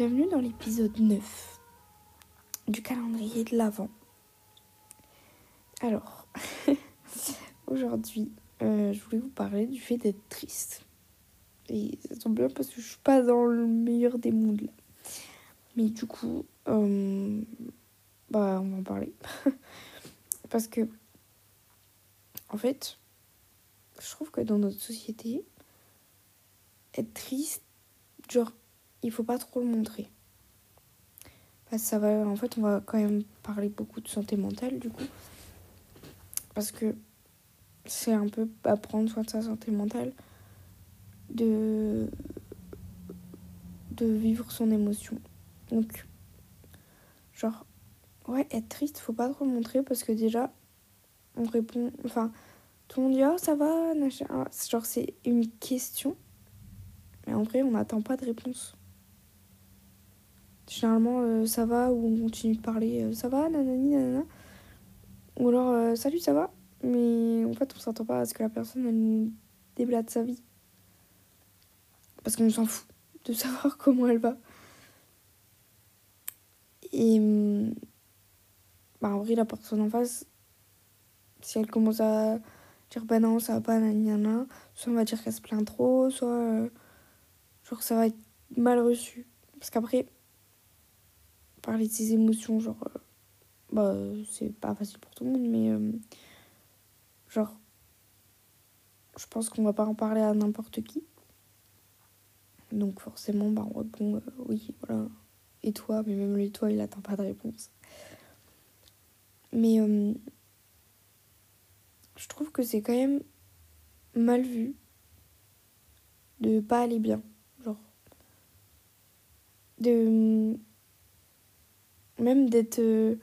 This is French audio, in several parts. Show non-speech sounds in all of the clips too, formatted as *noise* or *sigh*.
Bienvenue dans l'épisode 9 du calendrier de l'Avent. Alors, *laughs* aujourd'hui, euh, je voulais vous parler du fait d'être triste. Et ça tombe bien parce que je suis pas dans le meilleur des mondes là. Mais du coup, euh, bah, on va en parler. *laughs* parce que, en fait, je trouve que dans notre société, être triste, genre, il faut pas trop le montrer. Parce que ça va, en fait, on va quand même parler beaucoup de santé mentale, du coup. Parce que c'est un peu à prendre soin de sa santé mentale, de, vivre son émotion. Donc, genre, ouais, être triste, faut pas trop le montrer parce que déjà, on répond, enfin, tout le monde dit, oh, ça va, genre, c'est une question. Mais en vrai, on n'attend pas de réponse. Généralement, euh, ça va, ou on continue de parler, euh, ça va, nanani, nanana. Ou alors, euh, salut, ça va Mais en fait, on s'attend pas à ce que la personne, elle nous déblate sa vie. Parce qu'on s'en fout de *laughs* savoir comment elle va. Et hum, bah, en vrai, la personne en face, si elle commence à dire bah non, ça va pas, nanana, soit on va dire qu'elle se plaint trop, soit genre ça va être mal reçu. Parce qu'après, parler de ses émotions, genre, euh, bah c'est pas facile pour tout le monde, mais euh, genre, je pense qu'on va pas en parler à n'importe qui. Donc forcément, bah on répond oui, voilà. Et toi, mais même lui, toi, il attend pas de réponse. Mais je trouve que c'est quand même mal vu de pas aller bien. Genre. De. Même d'être. Euh,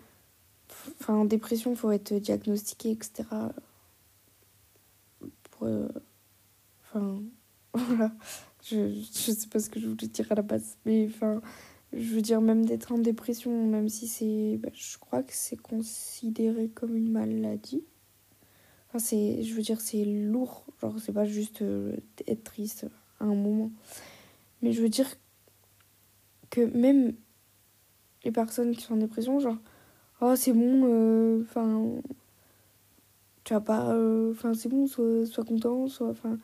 enfin, en dépression, il faut être diagnostiqué, etc. Pour. Euh, enfin. *laughs* Voilà. Je, je sais pas ce que je voulais dire à la base. Mais enfin. Je veux dire, même d'être en dépression, même si c'est. Bah, je crois que c'est considéré comme une maladie c'est, je veux dire, c'est lourd. Genre, c'est pas juste euh, être triste à un moment. Mais je veux dire que même les personnes qui sont en dépression, genre, oh, c'est bon, euh, enfin, tu vas pas, euh, enfin, c'est bon, sois, sois content, soit, enfin,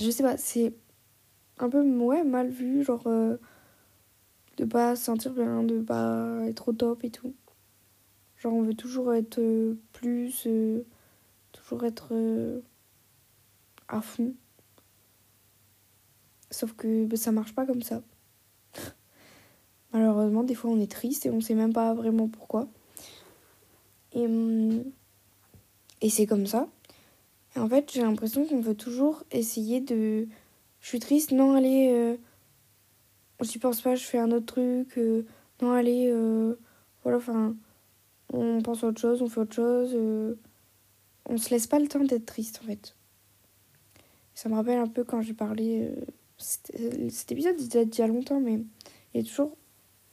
je sais pas, c'est un peu, ouais, mal vu, genre, de pas se sentir bien, de pas être au top et tout. Genre, on veut toujours être euh, plus, euh, toujours être euh, à fond. Sauf que bah, ça marche pas comme ça. Malheureusement, des fois, on est triste et on sait même pas vraiment pourquoi. Et, hum, et c'est comme ça. En fait, j'ai l'impression qu'on veut toujours essayer de. Je suis triste, non, allez. J'y pense pas, je fais un autre truc. non, allez. voilà, enfin on pense à autre chose, on fait autre chose. Euh, on se laisse pas le temps d'être triste en fait. Ça me rappelle un peu quand j'ai parlé. Euh, cet épisode il y a longtemps, mais il est toujours.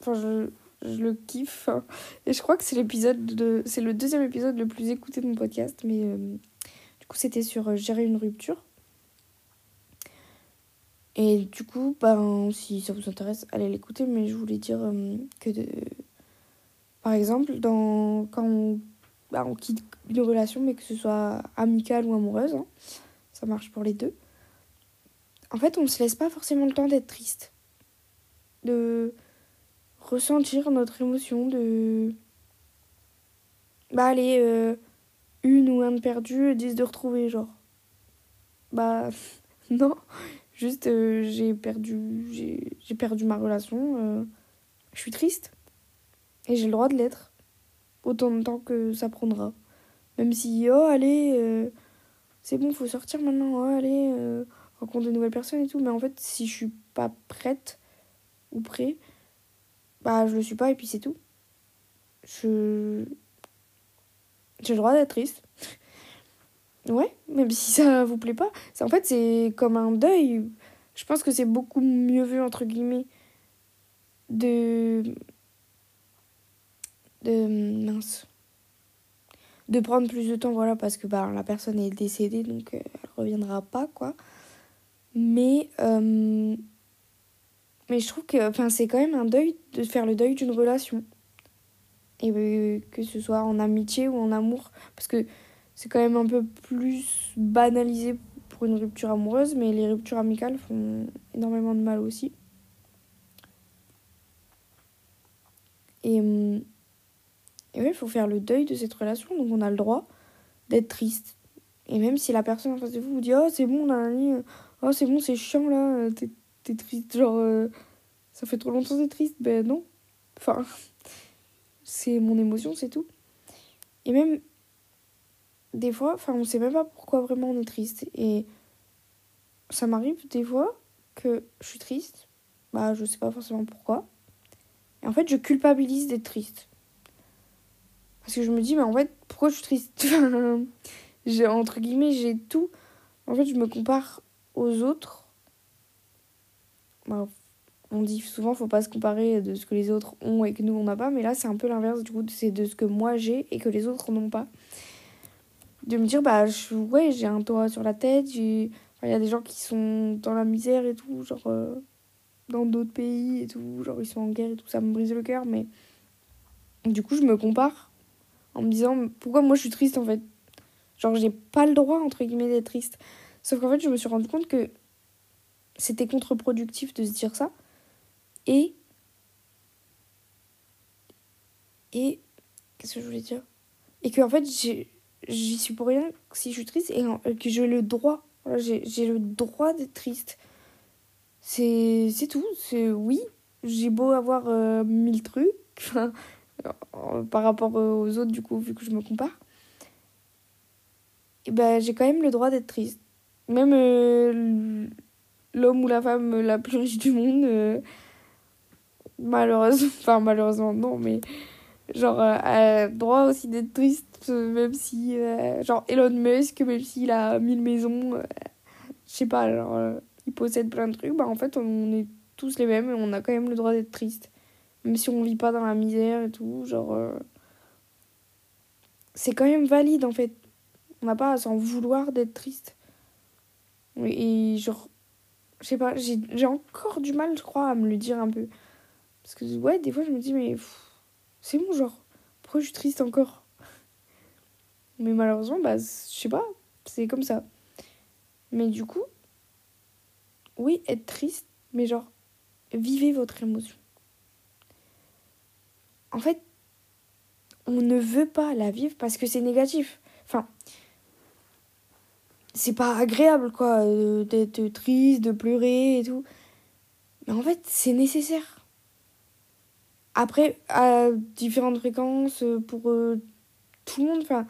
Enfin, je, je le kiffe. Hein. Et je crois que c'est l'épisode de. C'est le deuxième épisode le plus écouté de mon podcast, mais euh, du coup, c'était sur gérer une rupture. Et du coup, ben, si ça vous intéresse, allez l'écouter, mais je voulais dire que de par exemple, dans, quand on, bah, on, quitte une relation, mais que ce soit amicale ou amoureuse, hein, ça marche pour les deux. En fait, on ne se laisse pas forcément le temps d'être triste, de ressentir notre émotion, de. Bah, allez, euh, une ou un de perdu, dix de retrouver, genre. Bah, *laughs* non, juste euh, j'ai perdu, j'ai perdu ma relation, euh, je suis triste et j'ai le droit de l'être. Autant de temps que ça prendra. Même si, oh, allez, c'est bon, faut sortir maintenant, oh, allez, rencontrer de nouvelles personnes et tout. Mais en fait, si je suis pas prête ou prêt, bah, je le suis pas et puis c'est tout. Je. J'ai le droit d'être triste. ouais, même si ça vous plaît pas. En fait, c'est comme un deuil. Je pense que c'est beaucoup mieux vu, entre guillemets, de de mince de prendre plus de temps voilà parce que bah, la personne est décédée donc euh, elle reviendra pas quoi mais euh, mais je trouve que enfin, c'est quand même un deuil de faire le deuil d'une relation. Et euh, que ce soit en amitié ou en amour. Parce que c'est quand même un peu plus banalisé pour une rupture amoureuse, mais les ruptures amicales font énormément de mal aussi. Et, et oui, il faut faire le deuil de cette relation, donc on a le droit d'être triste. Et même si la personne en face de vous vous dit Oh, c'est bon, on oh, c'est bon, c'est chiant là, triste, genre, euh, ça fait trop longtemps que t'es triste, ben non. Enfin, c'est mon émotion, c'est tout. Et même, des fois, enfin, on sait même pas pourquoi vraiment on est triste. Et ça m'arrive des fois que je suis triste, bah, je sais pas forcément pourquoi. Et en fait, je culpabilise d'être triste. Parce que je me dis, mais en fait, pourquoi je suis triste? *laughs* J'ai Entre guillemets, j'ai tout. En fait, je me compare aux autres. Bah, on dit souvent, faut pas se comparer de ce que les autres ont et que nous, on n'a pas. Mais là, c'est un peu l'inverse. Du coup, c'est de ce que moi j'ai et que les autres n'ont pas. De me dire, bah, ouais, j'ai un toit sur la tête. Il y a des gens qui sont dans la misère et tout. Genre, euh, dans d'autres pays et tout. Genre, ils sont en guerre et tout. Ça me brise le cœur. Mais du coup, je me compare en me disant, pourquoi moi je suis triste en fait? Genre, j'ai pas le droit, entre guillemets, d'être triste. Sauf qu'en fait, je me suis rendu compte que c'était contre-productif de se dire ça. Et. Et. Qu'est-ce que je voulais dire? Et que en fait, j'y suis pour rien si je suis triste et que j'ai le droit. j'ai le droit d'être triste. C'est tout. C'est oui. J'ai beau avoir euh, mille trucs. *laughs* par rapport aux autres, du coup, vu que je me compare. Et ben, j'ai quand même le droit d'être triste. Même euh, l'homme ou la femme la plus riche du monde. Euh, malheureusement, *laughs* enfin malheureusement non, mais genre euh, a droit aussi d'être triste, même si, euh, genre Elon Musk, même s'il a mille maisons, je sais pas, genre il possède plein de trucs, bah en fait on est tous les mêmes et on a quand même le droit d'être triste. Même si on vit pas dans la misère et tout, genre. c'est quand même valide en fait. On n'a pas à s'en vouloir d'être triste. Et genre, je sais pas, j'ai encore du mal, je crois, à me le dire un peu. Parce que, ouais, des fois, je me dis, mais c'est bon, genre, pourquoi je suis triste encore? Mais malheureusement, bah, je sais pas, c'est comme ça. Mais du coup, oui, être triste, mais genre, vivez votre émotion. En fait, on ne veut pas la vivre parce que c'est négatif. Enfin, c'est pas agréable, quoi, d'être triste, de pleurer et tout. Mais en fait, c'est nécessaire. Après, à différentes fréquences, euh, pour euh, tout le monde, enfin,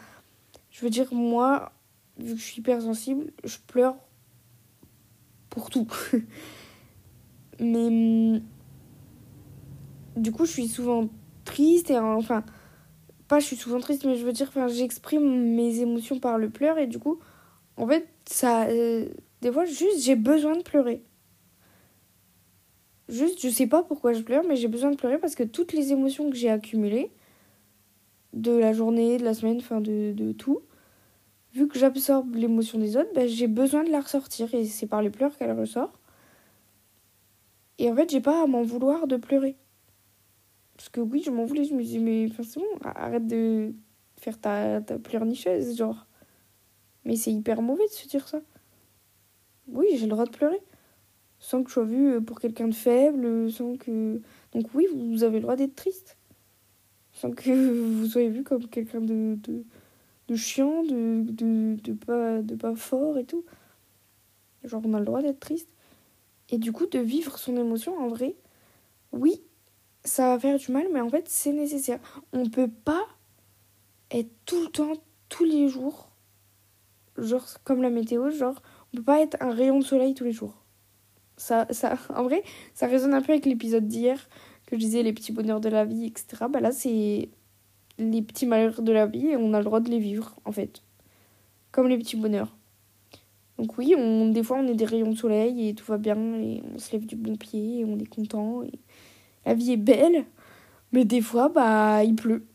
je veux dire, moi, vu que je suis hypersensible, je pleure pour tout. *laughs* Mais hum, du coup, je suis souvent triste et enfin, pas je suis souvent triste, mais je veux dire, enfin, j'exprime mes émotions par le pleur et du coup, en fait, ça, euh, des fois, juste j'ai besoin de pleurer. Juste, je sais pas pourquoi je pleure, mais j'ai besoin de pleurer parce que toutes les émotions que j'ai accumulées, de la journée, de la semaine, enfin de, de tout, vu que j'absorbe l'émotion des autres, ben, j'ai besoin de la ressortir et c'est par les pleurs qu'elle ressort. Et en fait, j'ai pas à m'en vouloir de pleurer. Parce que oui, je m'en voulais, je me dis, mais c'est bon, arrête de faire ta, ta pleurnicheuse, genre. Mais c'est hyper mauvais de se dire ça. Oui, j'ai le droit de pleurer sans que je sois vue euh, pour quelqu'un de faible, sans que... Donc oui, vous avez le droit d'être triste. Sans que *laughs* vous soyez vu comme quelqu'un de, de, de, chiant, de, de, pas, de pas fort et tout. Genre, on a le droit d'être triste. Et du coup, de vivre son émotion, en vrai, oui, ça va faire du mal, mais en fait, c'est nécessaire. On peut pas être tout le temps, tous les jours, genre comme la météo, genre, on peut pas être un rayon de soleil tous les jours ça, ça, *laughs* en vrai, ça résonne un peu avec l'épisode d'hier que je disais les petits bonheurs de la vie, etc. Bah là, c'est les petits malheurs de la vie et on a le droit de les vivre, en fait. Comme les petits bonheurs. Donc oui, on, des fois, on est des rayons de soleil et tout va bien et on se lève du bon pied et on est content. La vie est belle, mais des fois, bah, il pleut.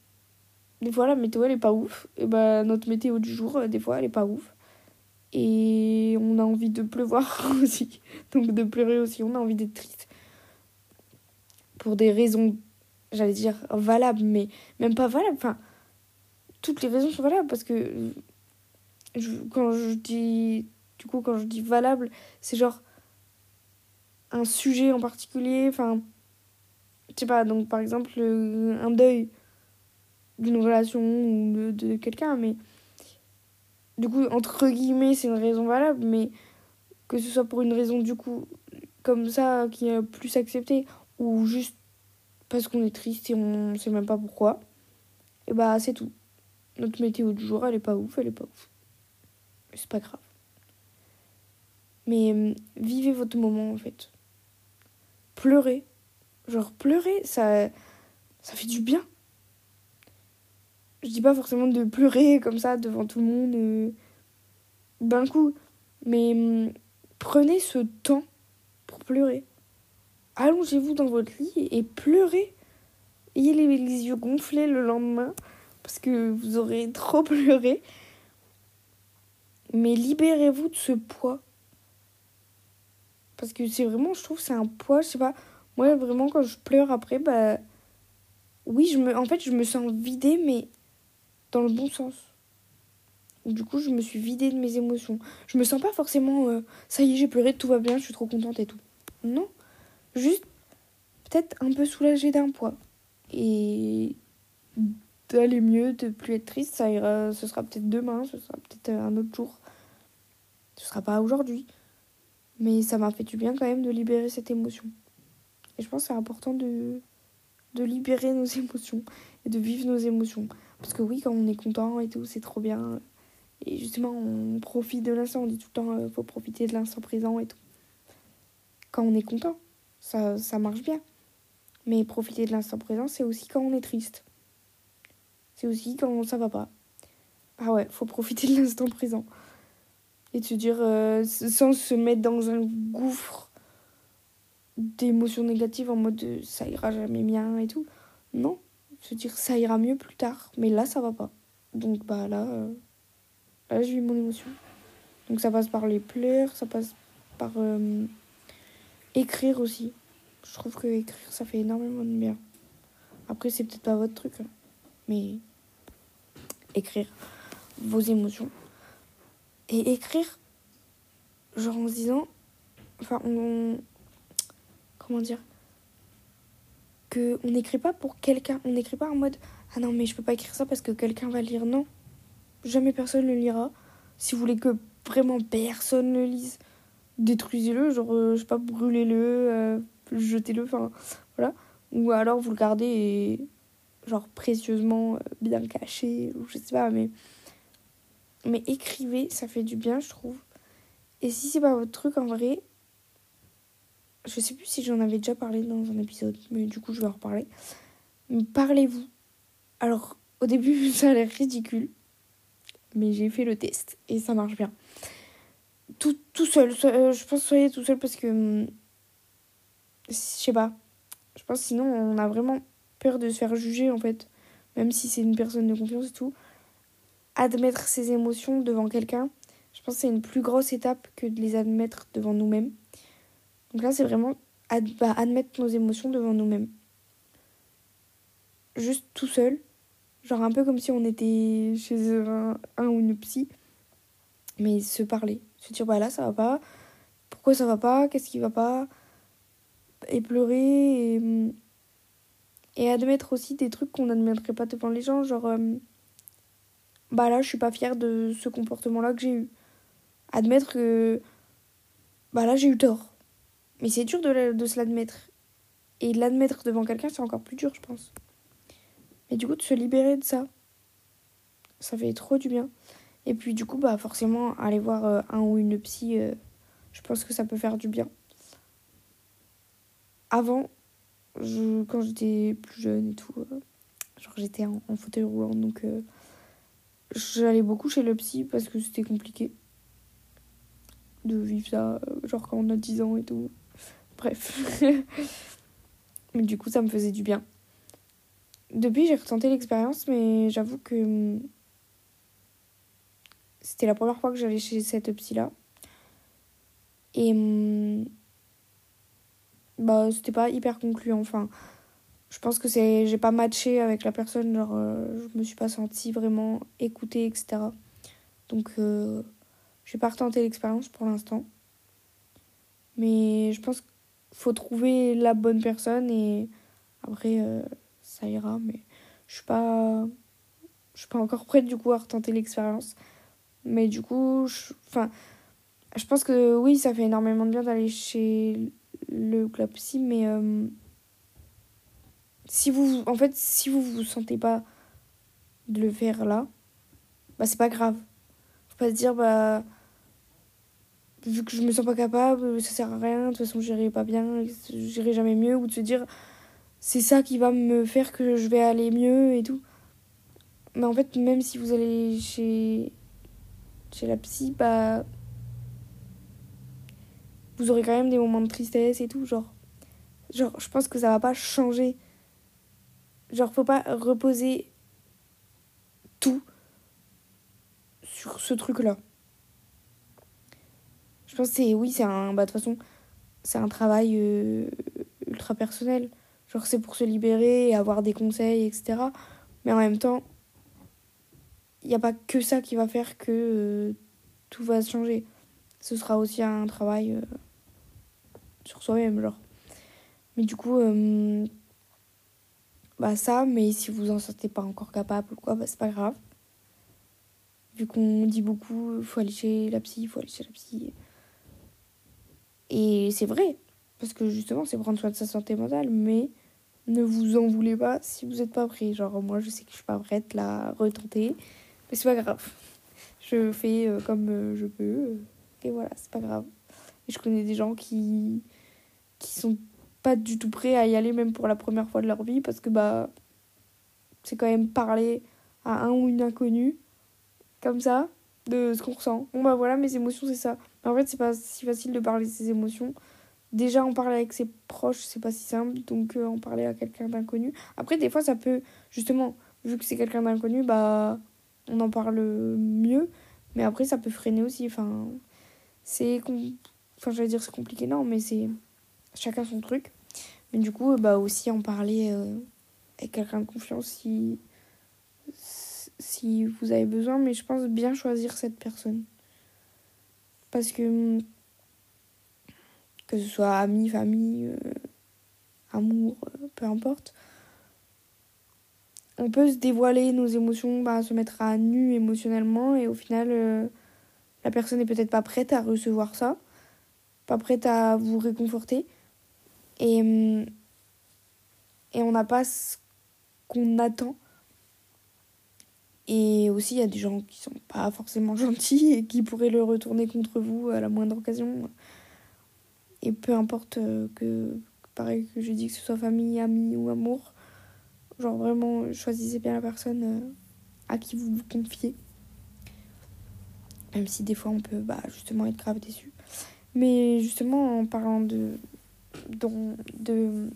Des fois, la météo, elle est pas ouf. Et bah, notre météo du jour, des fois, elle est pas ouf. Et on a envie de pleuvoir *laughs* aussi. Donc de pleurer aussi, on a envie d'être triste. pour des raisons, j'allais dire, valables, mais même pas valables. Enfin, toutes les raisons sont valables parce que quand je dis, du coup, quand je dis valable, c'est genre un sujet en particulier, enfin, je sais pas, donc par exemple, un deuil d'une relation ou de, quelqu'un, mais du coup, entre guillemets, c'est une raison valable, mais que ce soit pour une raison du coup comme ça qui est plus acceptée ou juste parce qu'on est triste et on sait même pas pourquoi, et bah c'est tout. Notre météo du jour, elle est pas ouf, elle est pas ouf. C'est pas grave. Mais euh, vivez votre moment en fait. Pleurez. Genre pleurer, ça ça fait du bien. Je dis pas forcément de pleurer comme ça devant tout le monde euh, d'un coup, mais hum, prenez ce temps pour pleurer. Allongez-vous dans votre lit et pleurez. Ayez les, yeux gonflés le lendemain parce que vous aurez *laughs* trop pleuré. Mais libérez-vous de ce poids. Parce que c'est vraiment, je trouve, c'est un poids, je sais pas. Moi, vraiment, quand je pleure après, bah. Oui, je me, en fait, je me sens vidée, mais dans le bon sens. Du coup, je me suis vidée de mes émotions. Je me sens pas forcément, euh, ça y est, j'ai pleuré, tout va bien, je suis trop contente et tout. Non. Juste, peut-être un peu soulagée d'un poids. Et d'aller mieux, de plus être triste, ça ira, ce sera peut-être demain, ce sera peut-être un autre jour. Ce sera pas aujourd'hui. Mais ça m'a fait du bien quand même de libérer cette émotion. Et je pense que c'est important de, de libérer nos *laughs* émotions et de vivre nos émotions. Parce que oui, quand on est content et tout, c'est trop bien. Et justement, on profite de l'instant. On dit tout le temps, euh, faut profiter de l'instant présent et tout. Quand on est content, ça, ça marche bien. Mais profiter de l'instant présent, c'est aussi quand on est triste. C'est aussi quand ça va pas. Ah ouais, faut profiter de l'instant présent. Et se dire, euh, sans se mettre dans un gouffre d'émotions négatives en mode euh, ça ira jamais bien et tout. Non, se dire ça ira mieux plus tard. Mais là, ça va pas. Donc bah là je vis mon émotion. Donc ça passe par les pleurs, ça passe par euh, écrire aussi. Je trouve que écrire, ça fait énormément de bien. Après, c'est peut-être pas votre truc, hein. mais écrire vos émotions. Et écrire, genre en se disant, enfin, comment dire, on n'écrit pas pour quelqu'un, on n'écrit pas en mode, ah non, mais je peux pas écrire ça parce que quelqu'un va lire. Non, jamais personne le lira. Si vous voulez que vraiment personne le lise, détruisez-le, genre, euh, je sais pas, brûlez-le, euh, jetez-le, enfin, voilà. Ou alors vous le gardez et, genre, précieusement euh, bien caché, ou je sais pas, mais. Mais écrivez, ça fait du bien, je trouve. Et si c'est pas votre truc, en vrai, je sais plus si j'en avais déjà parlé dans un épisode, mais du coup, je vais en reparler. Parlez-vous. Alors, au début, *laughs* ça a l'air ridicule mais j'ai fait le test et ça marche bien. Tout, tout seul, euh, je pense soyez tout seul parce que. Hum, je sais pas. Je pense sinon on a vraiment peur de se faire juger en fait. Même si c'est une personne de confiance et tout. Admettre ses émotions devant quelqu'un, je pense que c'est une plus grosse étape que de les admettre devant nous-mêmes. Donc là, c'est vraiment bah, admettre nos émotions devant nous-mêmes. Juste tout seul, Genre un peu comme si on était chez un, ou une psy. Mais se parler. Se dire, bah là, ça va pas. Pourquoi ça va pas? Qu'est-ce qui va pas? Et pleurer. Et, et admettre aussi des trucs qu'on n'admettrait pas devant les gens. Genre, euh, bah là, je suis pas fière de ce comportement-là que j'ai eu. Admettre que, bah là, j'ai eu tort. Mais c'est dur de, de se l'admettre. Et l'admettre devant quelqu'un, c'est encore plus dur, je pense. Et du coup, de se libérer de ça, ça fait trop du bien. Et puis du coup, bah forcément, aller voir euh, un ou une psy, euh, je pense que ça peut faire du bien. Avant, je, quand j'étais plus jeune et tout, euh, genre j'étais en, fauteuil roulant, donc j'allais beaucoup chez le psy parce que c'était compliqué de vivre ça, genre quand on a 10 ans et tout. Bref. *laughs* Mais du coup, ça me faisait du bien. Depuis, j'ai retenté l'expérience, mais j'avoue que hum, c'était la première fois que j'allais chez cette psy-là. Et hum, bah c'était pas hyper concluant enfin je pense que c'est j'ai pas matché avec la personne genre euh, je me suis pas sentie vraiment écoutée etc donc euh, j'ai pas retenté l'expérience pour l'instant mais je pense faut trouver la bonne personne et après euh, ça ira mais je suis pas je suis pas encore prête du coup à retenter l'expérience mais du coup enfin je pense que oui ça fait énormément de bien d'aller chez le club psy, mais euh, si vous, en fait, si vous vous sentez pas de le faire là, bah c'est pas grave. Faut pas se dire, bah, vu que je me sens pas capable, ça sert à rien, de toute façon j'irai pas bien, j'irai jamais mieux, ou de se dire, c'est ça qui va me faire que je vais aller mieux et tout. Mais en fait, même si vous allez chez, chez la psy, bah vous aurez quand même des moments de tristesse et tout, genre. Genre, je pense que ça va pas changer. Genre, faut pas reposer tout sur ce truc-là. Je pense que c'est, oui, c'est un, bah, de toute façon, c'est un travail euh, ultra personnel. Genre, c'est pour se libérer et avoir des conseils, etc. Mais en même temps, il n'y a pas que ça qui va faire que euh, tout va changer. Ce sera aussi un travail. Euh, sur soi-même, genre. Mais du coup, bah ça, mais si vous en sentez pas encore capable ou quoi, bah c'est pas grave. Vu qu'on dit beaucoup, faut aller chez la psy, faut aller chez la psy. Et c'est vrai, parce que justement, c'est prendre soin de sa santé mentale, mais ne vous en voulez pas si vous n'êtes pas prêt. Genre, moi, je sais que je suis pas prête, la retenter, mais c'est pas grave. *laughs* Je fais euh, comme euh, je peux, et voilà, c'est pas grave. Et je connais des gens qui qui sont pas du tout prêts à y aller même pour la première fois de leur vie parce que bah c'est quand même parler à un ou une inconnue comme ça de ce qu'on ressent. Bon bah voilà mes émotions c'est ça. En fait c'est pas si facile de parler de ses émotions. Déjà en parler avec ses proches c'est pas si simple donc euh, en parler à quelqu'un d'inconnu. Après des fois ça peut justement vu que c'est quelqu'un d'inconnu bah on en parle mieux mais après ça peut freiner aussi enfin c'est enfin je dire c'est compliqué non mais c'est chacun son truc. Mais du coup, bah aussi en parler euh, avec quelqu'un de confiance si, si vous avez besoin. Mais je pense bien choisir cette personne. Parce que que ce soit ami, famille, euh, amour, euh, peu importe. On peut se dévoiler nos émotions, bah, se mettre à nu émotionnellement et au final, la personne n'est peut-être pas prête à recevoir ça, pas prête à vous réconforter. Et, hum, et on n'a pas ce qu'on attend. Et aussi, il y a des gens qui sont pas forcément *laughs* gentils et qui pourraient le retourner contre vous à la moindre occasion. Et peu importe euh, que, pareil que je dis que ce soit famille, amis ou amour, genre vraiment choisissez bien la personne euh, à qui vous vous confiez. Même si des fois on peut bah, justement être grave déçu. Mais justement, en parlant de, dont, de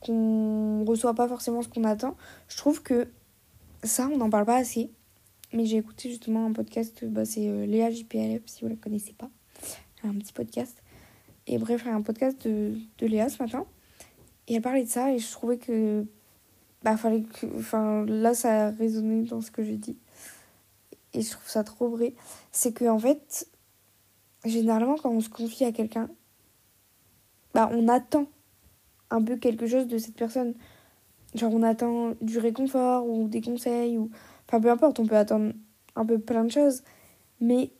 qu'on reçoit pas forcément ce qu'on attend. Je trouve que ça, on n'en parle pas assez. Mais j'ai écouté justement un podcast, bah, c'est euh, Léa JPLF, si vous la connaissez pas. Un petit podcast. Et bref, un podcast de, de Léa ce matin. Et elle parlait de ça et je trouvais que. Bah, fallait que. Enfin, là, ça a résonné dans ce que j'ai dit. Et je trouve ça trop vrai. C'est que, en fait, généralement, quand on se confie à quelqu'un, bah, on attend un peu quelque chose de cette personne. Genre, on attend du réconfort ou des conseils, ou. Enfin, peu importe, on peut attendre un peu plein de choses. Mais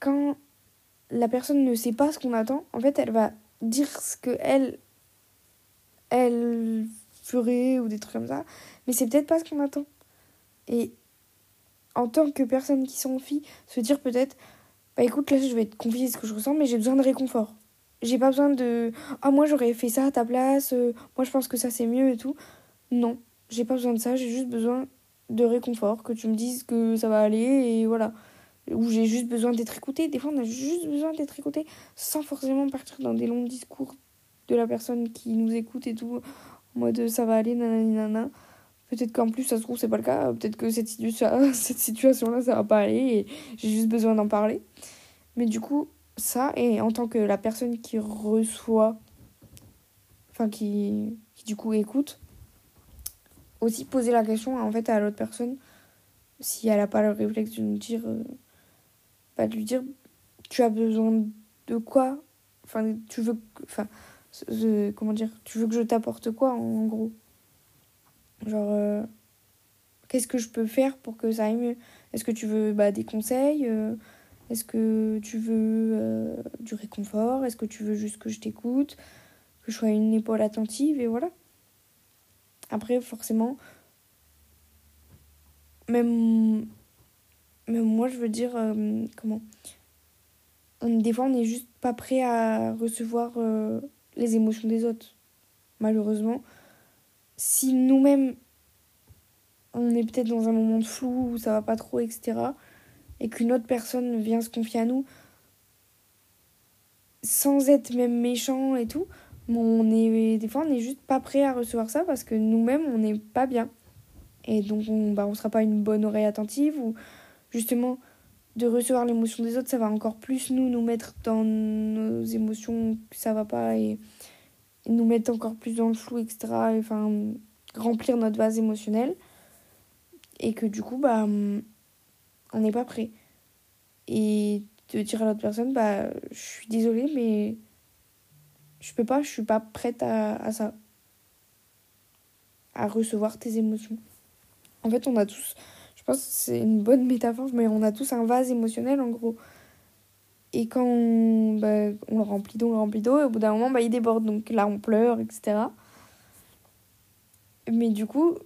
quand la personne ne sait pas ce qu'on attend, en fait, elle va dire ce que elle, elle ferait ou des trucs comme ça. Mais c'est peut-être pas ce qu'on attend. Et en tant que personne qui s'en fie, se dire peut-être, bah écoute, là, je vais te confier ce que je ressens, mais j'ai besoin de réconfort j'ai pas besoin de ah moi j'aurais fait ça à ta place euh, moi je pense que ça c'est mieux et tout. Non j'ai pas besoin de ça j'ai juste besoin de réconfort que tu me dises que ça va aller et voilà. Ou j'ai juste besoin d'être écouté des fois on a juste besoin d'être écouté sans forcément partir dans des longs discours de la personne qui nous écoute et tout en mode ça va aller nanani nanana. Peut-être qu'en plus ça se trouve c'est pas le cas. Peut-être que cette, *laughs* cette situation là ça va pas aller et j'ai juste besoin d'en parler. Mais du coup ça et en tant que la personne qui reçoit, enfin qui, qui du coup écoute, aussi poser la question en fait à l'autre personne si elle n'a pas le réflexe de nous dire, euh, bah, de lui dire tu as besoin de quoi? Enfin, tu veux. Enfin, comment dire Tu veux que je t'apporte quoi en, gros? Genre, euh, qu'est-ce que je peux faire pour que ça aille mieux? Est-ce que tu veux bah, des conseils euh, Est-ce que tu veux euh, du réconfort? Est-ce que tu veux juste que je t'écoute? Que je sois une épaule attentive? Et voilà. Après, forcément, même, même moi, je veux dire, comment? Des fois, on n'est juste pas prêt à recevoir euh, les émotions des autres. Malheureusement, si nous-mêmes, on est peut-être dans un moment de flou où ça va pas trop, etc., et qu'une autre personne vient se confier à nous, sans être même méchant et tout, on est, des fois, on n'est juste pas prêt à recevoir ça parce que nous-mêmes, on n'est pas bien. Et donc, on bah, on sera pas une bonne oreille attentive ou justement de recevoir l'émotion des autres, ça va encore plus nous nous mettre dans nos émotions que ça va pas et, nous mettre encore plus dans le flou, etc. Et, enfin, remplir notre vase émotionnel. Et que du coup, bah, on n'est pas prêt. Et de dire à l'autre personne, bah, je suis désolée, mais je peux pas, je suis pas prête à, à ça. À recevoir tes émotions. En fait, on a tous pense que c'est une bonne métaphore, mais on a tous un vase émotionnel en gros. Et quand on, bah, on le remplit d'eau, on le remplit d'eau, et au bout d'un moment, bah, il déborde. Donc là, on pleure, etc. Mais du coup,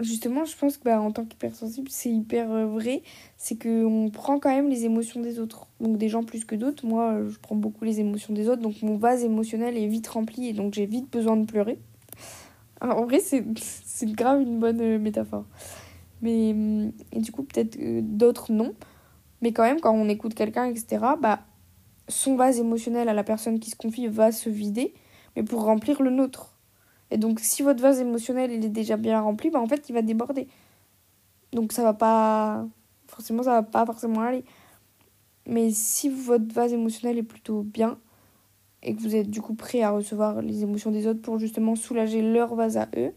justement, je pense que bah, en tant qu'hypersensible, c'est hyper euh, vrai. C'est qu'on prend quand même les émotions des autres. Donc des gens plus que d'autres. Moi, je prends beaucoup les émotions des autres. Donc mon vase émotionnel est vite rempli et donc j'ai vite besoin de pleurer. en vrai, *laughs* c'est grave une bonne euh, métaphore. Mais, hum, et du coup, peut-être d'autres non. Mais quand même, quand on écoute quelqu'un, etc., bah, son vase émotionnel à la personne qui se confie va se vider, mais pour remplir le nôtre. Et donc, si votre vase émotionnel il est déjà bien rempli, bah, en fait, il va déborder. Donc, ça va pas. Forcément, ça va pas forcément aller. Mais si votre vase émotionnel est plutôt bien, et que vous êtes du coup prêt à recevoir les émotions des autres pour justement soulager leur vase à eux,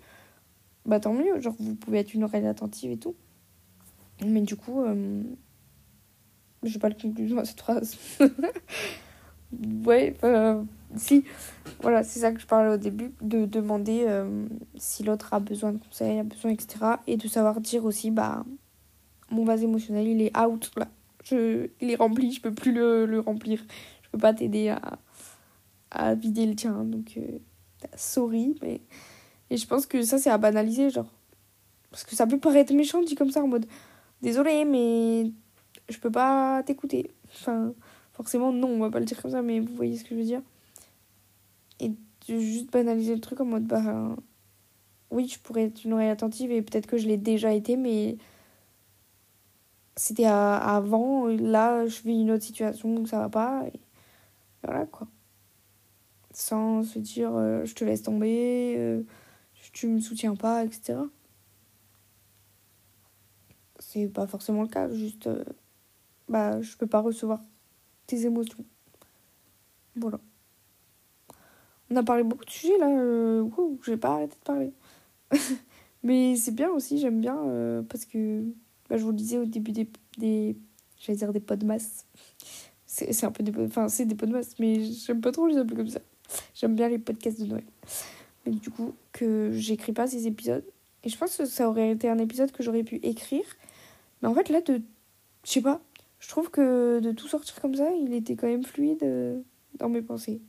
bah tant mieux, genre vous pouvez être une oreille attentive et tout. Mais du coup, euh, je pas le conclusion à cette phrase. *laughs* ouais, si, voilà, c'est ça que je parlais au début, de demander euh, si l'autre a besoin de conseils, a besoin, etc. Et de savoir dire aussi, bah, mon vase émotionnel, il est out, là. Je, il est rempli, je peux plus le, le remplir. Je peux pas t'aider à, à vider le tien, donc euh, sorry, mais et je pense que ça, c'est à banaliser, genre. Parce que ça peut paraître méchant dit comme ça, en mode Désolé, mais je peux pas t'écouter. Enfin, forcément, non, on va pas le dire comme ça, mais vous voyez ce que je veux dire. Et de juste banaliser le truc en mode Bah. Oui, je pourrais être une oreille attentive et peut-être que je l'ai déjà été, mais c'était avant. Là, je vis une autre situation où ça va pas. Et voilà, quoi. Sans se dire euh, je te laisse tomber. Euh, tu me soutiens pas, etc. C'est pas forcément le cas, juste euh, bah je peux pas recevoir tes émotions. Voilà. On a parlé beaucoup de sujets là, euh, j'ai pas arrêté de parler. *laughs* Mais c'est bien aussi, j'aime bien euh, parce que bah, je vous le disais au début des, des j'allais dire des pots. C'est un peu des enfin c'est des pots mais j'aime pas trop les appeler comme ça. J'aime bien les podcasts de Noël mais du coup que j'écris pas ces épisodes. Et je pense que ça aurait été un épisode que j'aurais pu écrire. Mais en fait là, de... je sais pas, je trouve que de tout sortir comme ça, il était quand même fluide euh, dans mes pensées.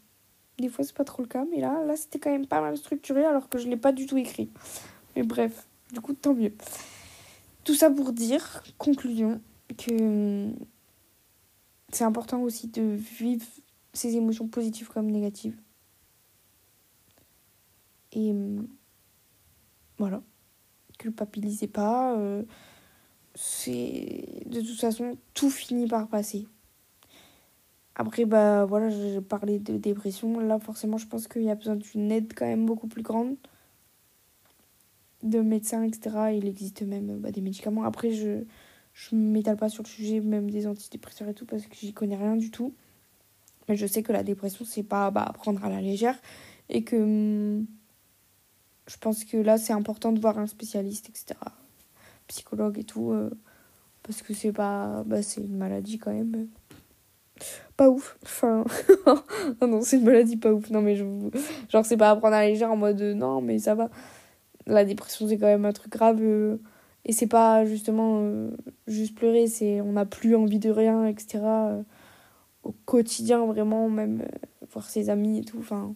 Des fois c'est pas trop le cas, mais là, là c'était quand même pas mal structuré alors que je l'ai pas du tout écrit. Mais bref, du coup tant mieux. Tout ça pour dire, conclusion, que c'est important aussi de vivre ses émotions positives comme négatives. Et voilà, culpabilisez pas. Euh, c'est de toute façon tout finit par passer. Après, bah voilà, j'ai parlé de dépression. Là, forcément, je pense qu'il y a besoin d'une aide quand même beaucoup plus grande. De médecins, etc. Il existe même bah, des médicaments. Après, je je m'étale pas sur le sujet, même des antidépresseurs et tout, parce que j'y connais rien du tout. Mais je sais que la dépression, c'est pas bah, prendre à la légère et que hum, je pense que là, c'est important de voir un spécialiste, etc. Psychologue et tout. Euh, parce que c'est pas. Bah, c'est une maladie quand même. Pas ouf. Enfin. *laughs* non, c'est une maladie pas ouf. Non, mais je. Genre, c'est pas à prendre à la légère en mode non, mais ça va. La dépression, c'est quand même un truc grave. Euh, et c'est pas justement euh, juste pleurer, c'est on n'a plus envie de rien, etc. au quotidien, vraiment, même voir ses amis et tout. Enfin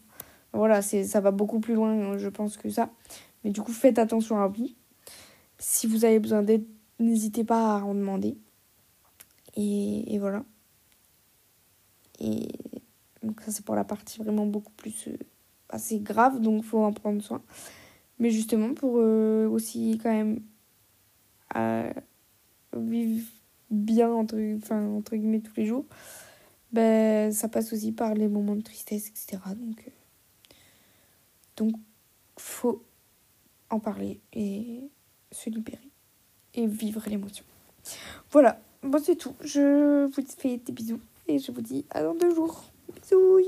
voilà, ça va beaucoup plus loin, je pense, que ça. Mais du coup, faites attention à vous. Si vous avez besoin d'aide, n'hésitez pas à en demander. Et, voilà. Et donc ça, c'est pour la partie vraiment beaucoup plus euh, assez grave, donc faut en prendre soin. Mais justement, pour euh, aussi quand même euh, vivre bien, entre, enfin, entre guillemets, tous les jours, ben, ça passe aussi par les moments de tristesse, etc. Donc... Donc, faut en parler et se libérer et vivre l'émotion. Voilà, bon c'est tout. Je vous fais des bisous et je vous dis à dans deux jours. Bisous